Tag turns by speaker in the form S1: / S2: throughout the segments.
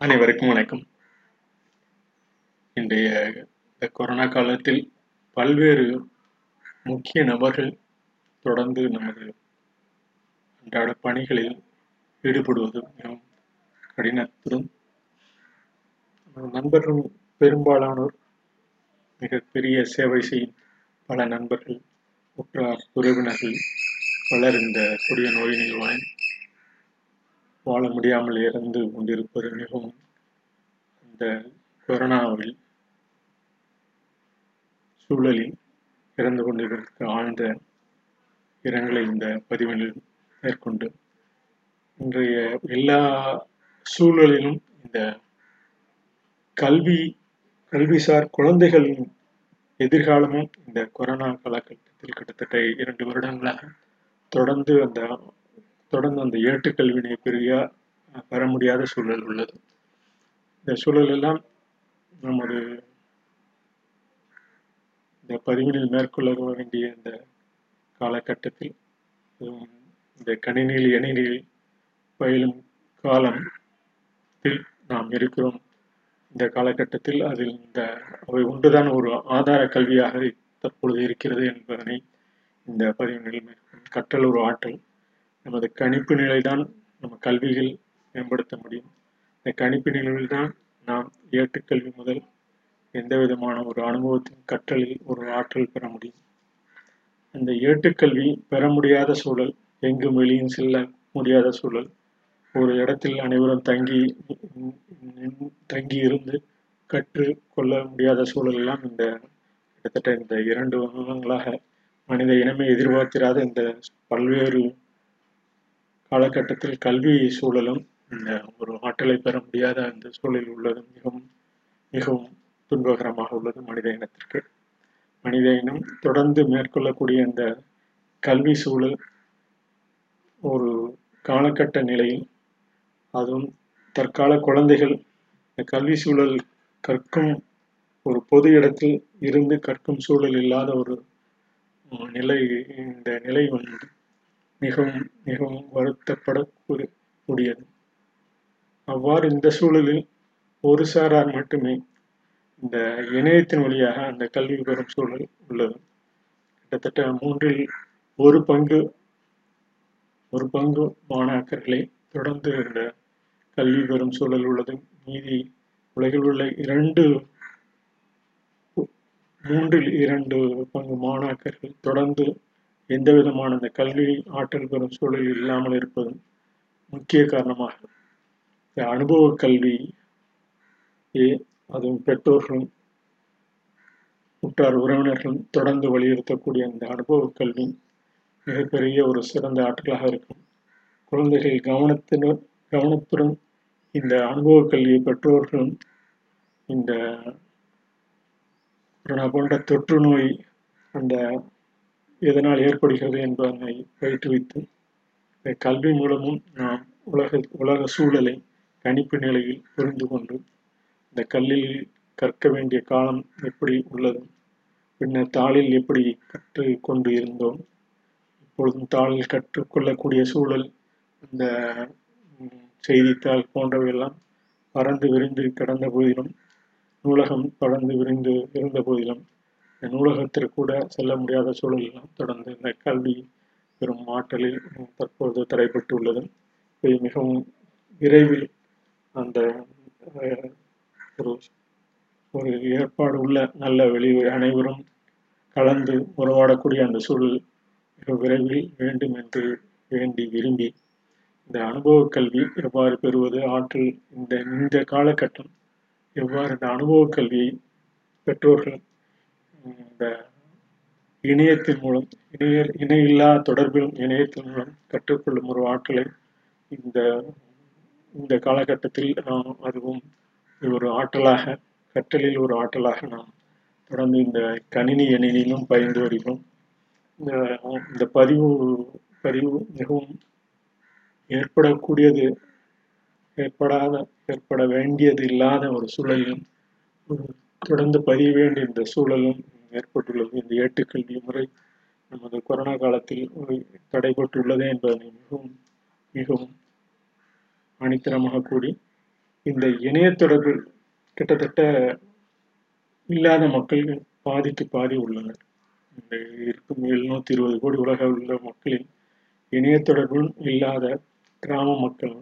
S1: அனைவருக்கும் வணக்கம். இன்றைய இந்த கொரோனா காலத்தில் பல்வேறு முக்கிய நபர்கள் தொடர்ந்து நமது அன்றாட பணிகளில் ஈடுபடுவது மிகவும் கடினத்திலும் நமது நண்பர்கள் பெரும்பாலானோர் மிகப்பெரிய சேவை செய்யும் பல நண்பர்கள் உற்றார் உறவினர்கள் பலர் இந்த கொடிய நோயினில் வாய் வாழ முடியாமல் இறந்து கொண்டிருப்பது மிகவும் இந்த கொரோனாவில் சூழலில் இறந்து கொண்டிருக்க ஆழ்ந்த இரங்கலை இந்த பதிவில் மேற்கொண்டு இன்றைய எல்லா சூழலிலும் இந்த கல்வி கல்விசார் குழந்தைகளின் எதிர்காலமும் இந்த கொரோனா காலகட்டத்தில் கிட்டத்தட்ட இரண்டு வருடங்களாக தொடர்ந்து அந்த தொடர்ந்து அந்த ஏட்டுக்கல்வினை பெரிய பெற முடியாத சூழல் உள்ளது. இந்த சூழல் எல்லாம் நமது இந்த பதிவினில் மேற்கொள்ள வேண்டிய இந்த காலகட்டத்தில் இந்த கணினியில் எண்ணினில் பயிலும் காலத்தில் நாம் இருக்கிறோம். இந்த காலகட்டத்தில் அதில் இந்த அவை ஒன்றுதான் ஒரு ஆதார கல்வியாக தற்பொழுது இருக்கிறது என்பதனை இந்த பதிவினில் கற்றல் ஒரு ஆற்றல். நமது கணிப்பு நிலைதான் நம்ம கல்வியில் மேம்படுத்த முடியும். இந்த கணிப்பு நிலையில் தான் நாம் ஏட்டுக்கல்வி முதல் எந்த விதமான ஒரு அனுபவத்தின் கற்றலில் ஒரு ஆற்றல் பெற முடியும். அந்த ஏட்டுக்கல்வி பெற முடியாத சூழல் எங்கும் வெளியும் செல்ல முடியாத சூழல் ஒரு இடத்தில் அனைவரும் தங்கி தங்கி இருந்து கற்று கொள்ள முடியாத சூழலெல்லாம் இந்த கிட்டத்தட்ட இந்த இரண்டு வருடங்களாக மனித இனமே எதிர்பார்த்திராத இந்த பல்வேறு காலகட்டத்தில் கல்வி சூழலும் இந்த ஒரு ஆற்றலை பெற முடியாத அந்த சூழலில் உள்ளது மிகவும் மிகவும் துன்பகரமாக உள்ளது மனித இனத்திற்கு. மனித இனம் தொடர்ந்து மேற்கொள்ளக்கூடிய அந்த கல்வி சூழல் ஒரு காலகட்ட நிலையில் அதுவும் தற்கால குழந்தைகள் இந்த கல்வி சூழல் கற்கும் ஒரு பொது இடத்தில் இருந்து கற்கும் சூழல் இல்லாத ஒரு நிலை இந்த நிலை வந்து மிகவும் மிகவும் வருத்தப்படக்கூடியது. அவ்வாறு இந்த சூழலில் ஒரு சாரார் மட்டுமே இந்த இணையத்தின் வழியாக அந்த கல்வி பெறும் சூழல் உள்ளது. கிட்டத்தட்ட மூன்றில் ஒரு பங்கு ஒரு பங்கு மாணாக்கர்களை தொடர்ந்து இந்த கல்வி பெறும் சூழல் உள்ளது. மீதி உலகில் உள்ள இரண்டு மூன்றில் இரண்டு பங்கு மாணாக்கர்கள் தொடர்ந்து எந்த விதமான இந்த கல்வி ஆற்றல் பெறும் சூழல் இல்லாமல் இருப்பது முக்கிய காரணமாக அனுபவ கல்வி அதுவும் பெற்றோர்களும் உற்றார் உறவினர்களும் தொடர்ந்து வலியுறுத்தக்கூடிய அந்த அனுபவ கல்வி மிகப்பெரிய ஒரு சிறந்த ஆற்றலாக இருக்கும். குழந்தைகள் கவனத்தினர் கவனத்துடன் இந்த அனுபவ கல்வியை பெற்றோர்களும் இந்த கொரோனா போன்ற தொற்று நோய் அந்த எதனால் ஏற்படுகிறது என்பதனை பயிற்றுவித்து இந்த கல்வி மூலமும் நாம் உலக உலக சூழலை கணிப்பு நிலையில் புரிந்து கொண்டு இந்த கல்லில் கற்க வேண்டிய காலம் எப்படி உள்ளது பின்னர் தாளில் எப்படி கற்று கொண்டு இருந்தோம் இப்பொழுதும் தாளில் கற்றுக்கொள்ளக்கூடிய சூழல் இந்த செய்தித்தாள் போன்றவையெல்லாம் பறந்து விரிந்து கிடந்த போதிலும் நூலகம் பறந்து விரிந்து இருந்த போதிலும் இந்த நூலகத்திற்கு கூட செல்ல முடியாத சூழலெல்லாம் தொடர்ந்து இந்த கல்வி பெரும் ஆற்றலில் தற்போது தடைபட்டு உள்ளது இவை மிகவும் விரைவில் அந்த ஒரு ஒரு ஏற்பாடு உள்ள நல்ல வெளி அனைவரும் கலந்து உறவாடக்கூடிய அந்த சூழல் மிக விரைவில் வேண்டும் என்று வேண்டி விரும்பி இந்த அனுபவ கல்வி எவ்வாறு பெறுவது ஆற்றல் இந்த இந்த காலகட்டம் எவ்வாறு இந்த அனுபவ கல்வியை பெற்றோர்கள் இந்த இணையத்தின் மூலம் இணைய இணையில்லா தொடர்பிலும் இணையத்தின் மூலம் கற்றுக்கொள்ளும் ஒரு ஆற்றலை இந்த இந்த காலகட்டத்தில் நாம் அதுவும் ஒரு ஆற்றலாக கற்றலில் ஒரு ஆற்றலாக நாம் தொடர்ந்து இந்த கணினி எண்ணிலும் பயின்று வருகிறோம் இந்த இந்த பதிவு பதிவு மிகவும் ஏற்படக்கூடியது ஏற்படாத ஏற்பட வேண்டியது இல்லாத ஒரு சூழலிலும் தொடர்ந்து பதிய வேண்டிய இந்த சூழலும் ஏற்பட்டுள்ளது. இந்த ஏட்டுக்கல்வி முறை நமது கொரோனா காலத்தில் தடைபட்டுள்ளது என்பதனை மிகவும் மிகவும் ஆணித்தரமாக கூடி இந்த இணைய தொடர்பு கிட்டத்தட்ட இல்லாத மக்கள் பாதிக்கு பாதி உள்ளனர். இந்த இருக்கும் எழுநூத்தி இருபது கோடி உலக உள்ள மக்களில் இணைய தொடர்பும் இல்லாத கிராம மக்கள்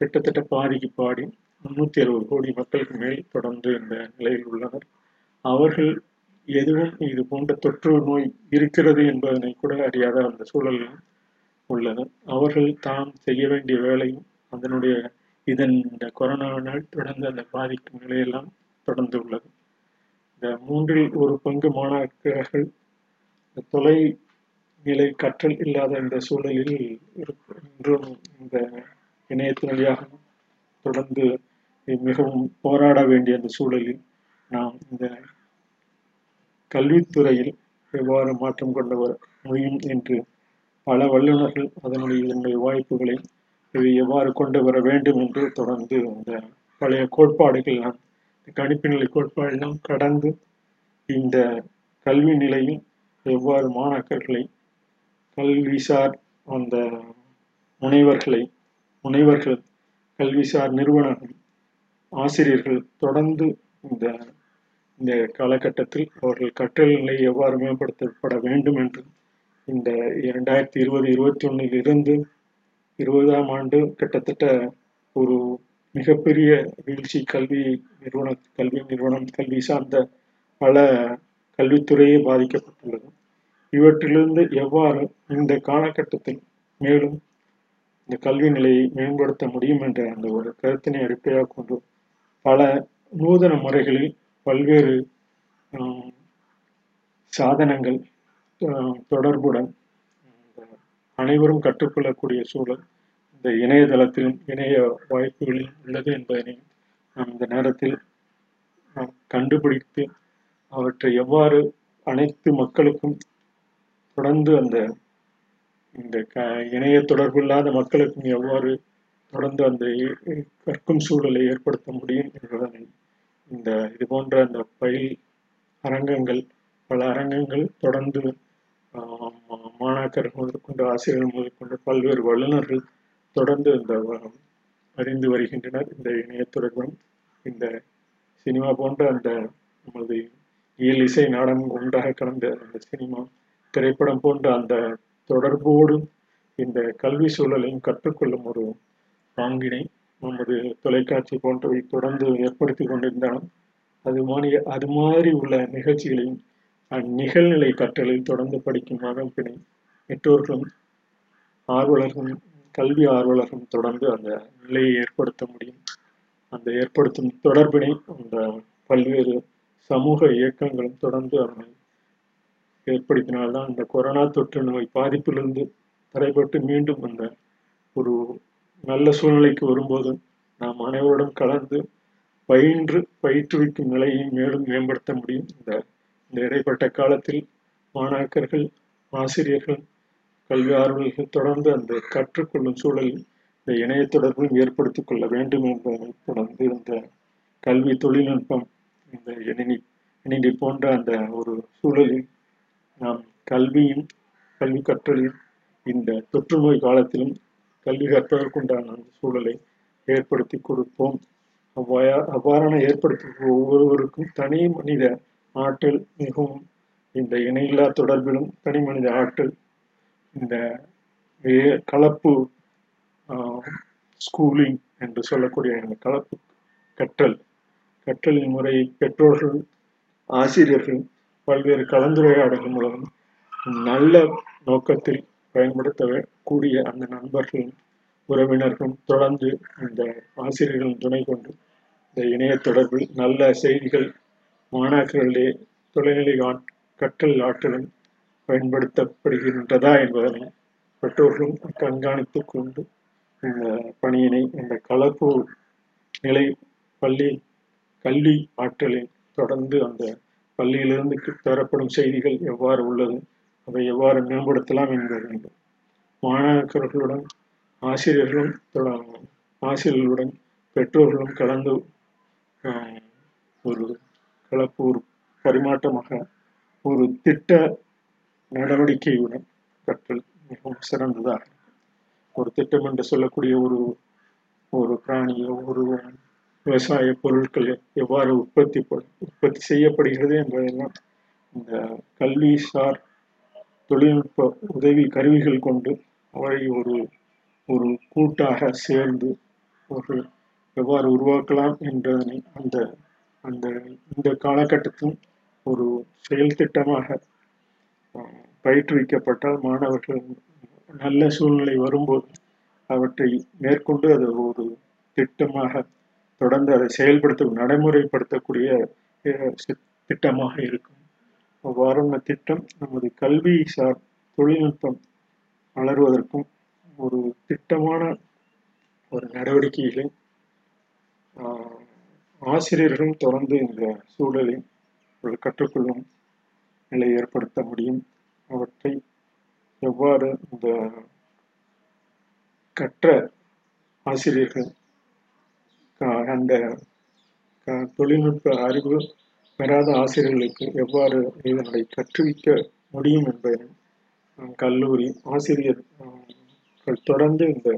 S1: கிட்டத்தட்ட பாதிக்கு பாடி முன்னூத்தி அறுபது கோடி மக்களுக்கு மேல் தொடர்ந்து இந்த நிலையில் உள்ளனர். அவர்கள் எதுவும் இது போன்ற தொற்று நோய் இருக்கிறது என்பதனை கூட அறியாத அந்த சூழலில் உள்ளனர். அவர்கள் தாம் செய்ய வேண்டிய வேலையும் அதனுடைய இதன் இந்த கொரோனாவினால் தொடர்ந்து அந்த பாதிக்கும் நிலையெல்லாம் தொடர்ந்து உள்ளது. இந்த மூன்றில் ஒரு பங்கு மாணாக்கர்கள் தொலை நிலை கற்றல் இல்லாத இந்த சூழலில் இன்றும் இந்த இணையத்தின் வழியாக தொடர்ந்து மிகவும் போராட வேண்டிய அந்த சூழலில் நாம் இந்த கல்வித்துறையில் எவ்வாறு மாற்றம் கொண்டு வர முடியும் என்று பல வல்லுநர்கள் அதனுடைய இதனுடைய வாய்ப்புகளை இதை எவ்வாறு கொண்டு வர வேண்டும் என்று தொடர்ந்து அந்த பழைய கோட்பாடுகள் எல்லாம் கணிப்பு நிலை கோட்பாடெல்லாம் கடந்து இந்த கல்வி நிலையில் எவ்வாறு மாணாக்கர்களை கல்விசார் அந்த முனைவர்களை முனைவர்கள் கல்விசார் நிறுவனங்கள் ஆசிரியர்கள் தொடர்ந்து இந்த இந்த காலகட்டத்தில் அவர்கள் கற்றல் நிலை எவ்வாறு மேம்படுத்தப்பட வேண்டும் என்று இந்த இரண்டாயிரத்தி இருபது இருபத்தி ஒன்னில் இருந்து இருபதாம் ஆண்டு கிட்டத்தட்ட ஒரு மிகப்பெரிய வீழ்ச்சி கல்வி நிறுவன கல்வி நிறுவனம் கல்வி சார்ந்த பல கல்வித்துறையே பாதிக்கப்பட்டுள்ளது. இவற்றிலிருந்து எவ்வாறு இந்த காலகட்டத்தில் மேலும் இந்த கல்வி நிலையை மேம்படுத்த முடியும் என்ற அந்த ஒரு கருத்தினை அடிப்படையாக கொண்டு பல நூதன முறைகளில் பல்வேறு சாதனங்கள் தொடர்புடன் அனைவரும் கற்றுக்கொள்ளக்கூடிய சூழல் இந்த இணையதளத்திலும் இணைய வாய்ப்புகளில் உள்ளது என்பதனை நாம் இந்த நேரத்தில் நாம் கண்டுபிடித்து அவற்றை எவ்வாறு அனைத்து மக்களுக்கும் தொடர்ந்து அந்த இந்த க இணைய தொடர்பு இல்லாத மக்களுக்கும் எவ்வாறு தொடர்ந்து அந்த கற்கும் சூழலை ஏற்படுத்த முடியும் என்பதனை இந்த இது போன்ற அந்த பயில் அரங்கங்கள் பல அரங்கங்கள் தொடர்ந்து மாணாக்கர் முதற்கொண்டு ஆசிரியர்கள் முதற்கொண்டு பல்வேறு வல்லுநர்கள் தொடர்ந்து இந்த அறிந்து வருகின்றனர். இந்த இணைய இந்த சினிமா போன்ற அந்த நமது இயல் இசை நாடகம் ஒன்றாக கலந்த அந்த சினிமா திரைப்படம் போன்ற அந்த தொடர்போடு இந்த கல்வி சூழலையும் கற்றுக்கொள்ளும் ஒரு பாங்கினை நமது தொலைக்காட்சி போன்றவை தொடர்ந்து ஏற்படுத்தி கொண்டிருந்தாலும் அது மாதிரி அது மாதிரி உள்ள நிகழ்ச்சிகளையும் அந்நிகழ்நிலை கற்றலில் தொடர்ந்து படிக்கும் வகுப்பினை பெற்றோர்களும் ஆர்வலர்களும் கல்வி ஆர்வலர்களும் தொடர்ந்து அந்த நிலையை ஏற்படுத்த முடியும். அந்த ஏற்படுத்தும் தொடர்பினை அந்த பல்வேறு சமூக இயக்கங்களும் தொடர்ந்து அதனை ஏற்படுத்தினால்தான் இந்த கொரோனா தொற்று நோய் பாதிப்பிலிருந்து தடைபட்டு மீண்டும் அந்த ஒரு நல்ல சூழ்நிலைக்கு வரும்போது நாம் அனைவருடன் கலந்து பயின்று பயிற்றுவிக்கும் நிலையை மேலும் மேம்படுத்த முடியும். இந்த இந்த இடைப்பட்ட காலத்தில் மாணாக்கர்கள் ஆசிரியர்கள் கல்வி ஆர்வலர்கள் தொடர்ந்து அந்த கற்றுக்கொள்ளும் சூழலில் இந்த இணைய தொடர்பும் ஏற்படுத்திக் கொள்ள வேண்டும் என்பதை தொடர்ந்து இந்த கல்வி தொழில்நுட்பம் இந்த இணை இணைந்தி போன்ற அந்த ஒரு சூழலில் நாம் கல்வியும் கல்வி கற்றலில் இந்த தொற்று நோய் காலத்திலும் கல்வி கற்பதற்குண்டான அந்த சூழலை ஏற்படுத்தி கொடுப்போம். அவ்வாயா அவ்வாறான ஏற்படுத்தி ஒவ்வொருவருக்கும் தனி மனித ஆற்றல் மிகவும் இந்த இணையில்லா தொடர்பிலும் தனி மனித ஆற்றல் இந்த கலப்பு ஸ்கூலிங் என்று சொல்லக்கூடிய இந்த கலப்பு கற்றல் கற்றலின் முறை பெற்றோர்கள் ஆசிரியர்கள் பல்வேறு கலந்துரையாடல்கள் மூலம் நல்ல நோக்கத்தில் பயன்படுத்த கூடிய அந்த நண்பர்களும் உறவினர்களும் தொடர்ந்து இந்த ஆசிரியர்களின் துணை கொண்டு இந்த இணைய தொடர்பில் நல்ல செய்திகள் மாணாக்கர்களே தொலைநிலை கற்றல் ஆற்றலும் பயன்படுத்தப்படுகின்றதா என்பதனை பெற்றோர்களும் கண்காணித்து கொண்டு இந்த பணியினை இந்த கலப்பு நிலை பள்ளி கல்வி ஆற்றலில் தொடர்ந்து அந்த பள்ளியிலிருந்து தரப்படும் செய்திகள் எவ்வாறு உள்ளது அதை எவ்வாறு மேம்படுத்தலாம் என்பது மாணாக்கர்களுடன் ஆசிரியர்களும் ஆசிரியர்களுடன் பெற்றோர்களும் கலந்து ஒரு கலப்பு ஒரு பரிமாற்றமாக ஒரு திட்ட நடவடிக்கையுடன் கற்றல் மிகவும் சிறந்ததாக ஒரு திட்டம் என்று சொல்லக்கூடிய ஒரு ஒரு பிராணியோ ஒரு விவசாய பொருட்கள் எவ்வாறு உற்பத்தி உற்பத்தி செய்யப்படுகிறது என்பதெல்லாம் இந்த கல்விசார் தொழில்நுட்ப உதவி கருவிகள் கொண்டு அவரை ஒரு ஒரு கூட்டாக சேர்ந்து ஒரு எவ்வாறு உருவாக்கலாம் என்பதனை அந்த அந்த இந்த காலகட்டத்தில் ஒரு செயல் திட்டமாக பயிற்றுவிக்கப்பட்டால் மாணவர்கள் நல்ல சூழ்நிலை வரும்போது அவற்றை மேற்கொண்டு அது ஒரு திட்டமாக தொடர்ந்து அதை செயல்படுத்த நடைமுறைப்படுத்தக்கூடிய திட்டமாக இருக்கும். அவ்வாறான திட்டம் நமது கல்வி சார் தொழில்நுட்பம் வளர்வதற்கும் ஒரு திட்டமான ஒரு நடவடிக்கைகளை ஆசிரியர்களும் தொடர்ந்து இந்த சூழலில் ஒரு கற்றுக்கொள்ளும் நிலை ஏற்படுத்த முடியும். அவற்றை எவ்வாறு இந்த கற்ற ஆசிரியர்கள் அந்த தொழில்நுட்ப அறிவு பெறாத ஆசிரியர்களுக்கு எவ்வாறு இதனை கற்றுவிக்க முடியும் என்பதை கல்லூரி ஆசிரியர்கள் தொடர்ந்து இந்த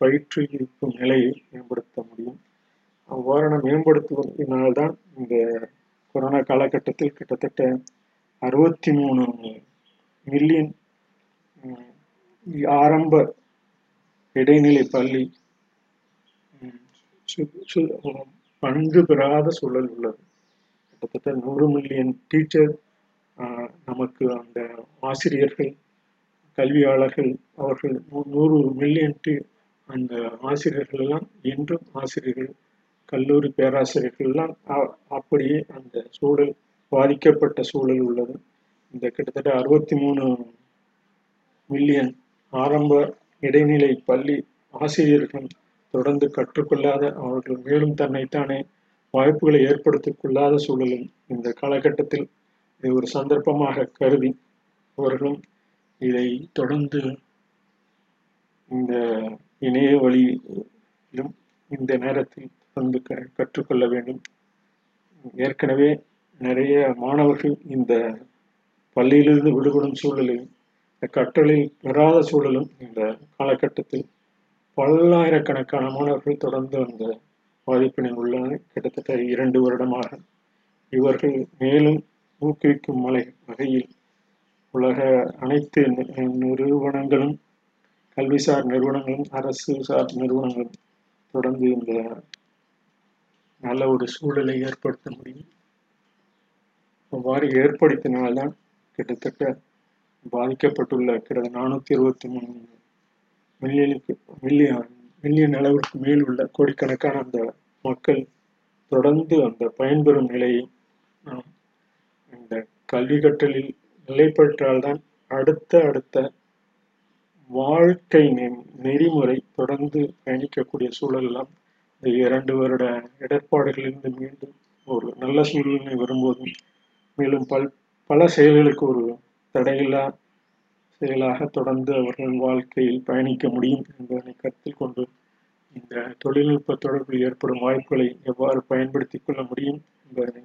S1: பயிற்றுவிக்கும் நிலையை மேம்படுத்த முடியும். அவ்வாறான மேம்படுத்துவதனால்தான் இந்த கொரோனா காலகட்டத்தில் கிட்டத்தட்ட அறுபத்தி மூணு மில்லியன் ஆரம்ப இடைநிலை பள்ளி பங்கு பெறாத சூழல் உள்ளது. கிட்டத்தட்ட நூறு மில்லியன் டீச்சர் நமக்கு அந்த ஆசிரியர்கள் கல்வியாளர்கள் அவர்கள் நூறு மில்லியன் டி- அந்த ஆசிரியர்கள் எல்லாம் இன்றும் ஆசிரியர்கள் கல்லூரி பேராசிரியர்கள் எல்லாம் அப்படியே அந்த சூழல் பாதிக்கப்பட்ட சூழல் உள்ளது. இந்த கிட்டத்தட்ட அறுபத்தி மூணு மில்லியன் ஆரம்ப இடைநிலை பள்ளி ஆசிரியர்கள் தொடர்ந்து கற்றுக்கொள்ளாத அவர்கள் மேலும் தன்னைத்தானே வாய்ப்புகளை ஏற்படுத்திக் கொள்ளாத சூழலில் இந்த காலகட்டத்தில் இதை ஒரு சந்தர்ப்பமாக கருதி அவர்களும் இதை தொடர்ந்து இந்த இணைய வழியிலும் இந்த நேரத்தில் வந்து க- கற்றுக்கொள்ள வேண்டும். ஏற்கனவே நிறைய மாணவர்கள் இந்த பள்ளியிலிருந்து விடுபடும் சூழலில் இந்த கற்றலில் பெறாத சூழலும் இந்த காலகட்டத்தில் பல்லாயிரக்கணக்கான மாணவர்கள் தொடர்ந்து அந்த பாதிப்பினை உள்ளனர் கிட்டத்தட்ட இரண்டு வருடமாக இவர்கள் மேலும் ஊக்குவிக்கும் மலை வகையில் உலக அனைத்து நிறுவனங்களும் கல்விசார் நிறுவனங்களும் அரசு சார் நிறுவனங்களும் தொடர்ந்து இந்த நல்ல ஒரு சூழலை ஏற்படுத்த முடியும். அவ்வாறு ஏற்படுத்தினால்தான் கிட்டத்தட்ட பாதிக்கப்பட்டுள்ள கிட்டத்தட்ட நானூற்றி இருபத்தி மூணு மில்லியனுக்கு மில்லியன் மில்லியன் அளவிற்கு மேல் உள்ள கோடிக்கணக்கான அந்த மக்கள் தொடர்ந்து அந்த பயன்பெறும் நிலையை நாம் இந்த கல்வி கற்றலில் நிலை பெற்றால்தான் அடுத்த அடுத்த வாழ்க்கை நெறிமுறை தொடர்ந்து பயணிக்கக்கூடிய சூழலெல்லாம் இந்த இரண்டு வருட இடர்பாடுகளிலிருந்து மீண்டும் ஒரு நல்ல சூழ்நிலை வரும்போதும் மேலும் பல் பல செயல்களுக்கு ஒரு தடையில்லா செயலாக தொடர்ந்து அவர்கள் வாழ்க்கையில் பயணிக்க முடியும் என்பதனை கருத்தில் கொண்டு இந்த தொழில்நுட்ப தொடர்பில் ஏற்படும் வாய்ப்புகளை எவ்வாறு பயன்படுத்திக் கொள்ள முடியும் என்பதனை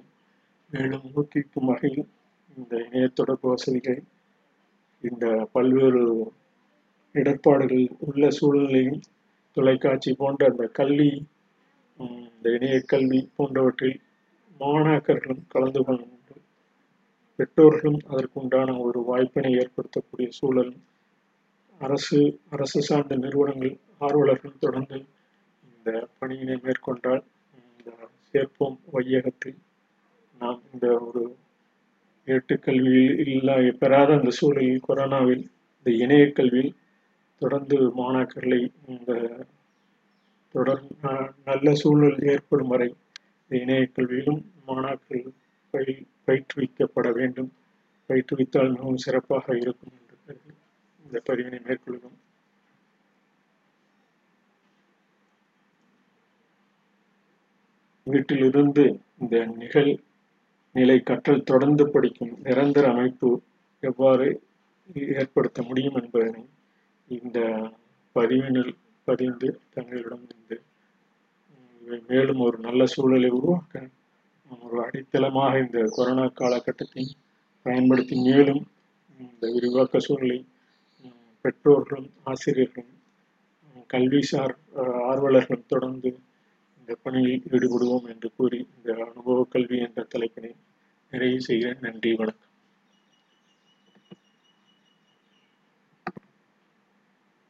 S1: மேலும் ஊக்குவிக்கும் வகையில் இந்த இணைய தொடர்பு வசதிகளை இந்த பல்வேறு இடர்பாடுகள் உள்ள சூழ்நிலையும் தொலைக்காட்சி போன்ற அந்த கல்வி உம், இந்த இணைய கல்வி போன்றவற்றில் மாணாக்கர்களும் கலந்து கொள்ளும் பெற்றோர்களும் அதற்குண்டான ஒரு வாய்ப்பினை ஏற்படுத்தக்கூடிய சூழல் அரசு அரசு சார்ந்த நிறுவனங்கள் ஆர்வலர்கள் தொடர்ந்து இந்த பணியினை மேற்கொண்டால் இந்த சேர்ப்போம் வையகத்தில் நாம் இந்த ஒரு ஏட்டுக்கல்வியில் இல்லா பெறாத அந்த சூழலில் கொரோனாவில் இந்த இணைய கல்வியில் தொடர்ந்து மாணாக்கர்களை இந்த தொடர் ந- நல்ல சூழல் ஏற்படும் வரை இந்த இணைய கல்வியிலும் மாணாக்கர்கள் பயிற்றுவிக்கப்பட வேண்டும். பயிற்றுவித்தால் மிகவும் சிறப்பாக இருக்கும் என்று கருதி இந்த பதிவினை மேற்கொள்கிறோம். வீட்டிலிருந்து இந்த நிகழ் நிலை கற்றல் தொடர்ந்து படிக்கும் நிரந்தர அமைப்பு எவ்வாறு ஏற்படுத்த முடியும் என்பதனை இந்த பதிவினில் பதிந்து தங்களிடம் இருந்து மேலும் ஒரு நல்ல சூழலை உருவாக்க ஒரு அடித்தளமாக இந்த கொரோனா காலகட்டத்தை பயன்படுத்தி மேலும் இந்த விரிவாக்க சூழலை பெற்றோர்களும் ஆசிரியர்களும் கல்விசார் ஆர்வலர்களும் தொடர்ந்து இந்த பணியில் ஈடுபடுவோம் என்று கூறி இந்த அனுபவ கல்வி என்ற தலைப்பினை நிறைவு செய்கிறேன். நன்றி வணக்கம்.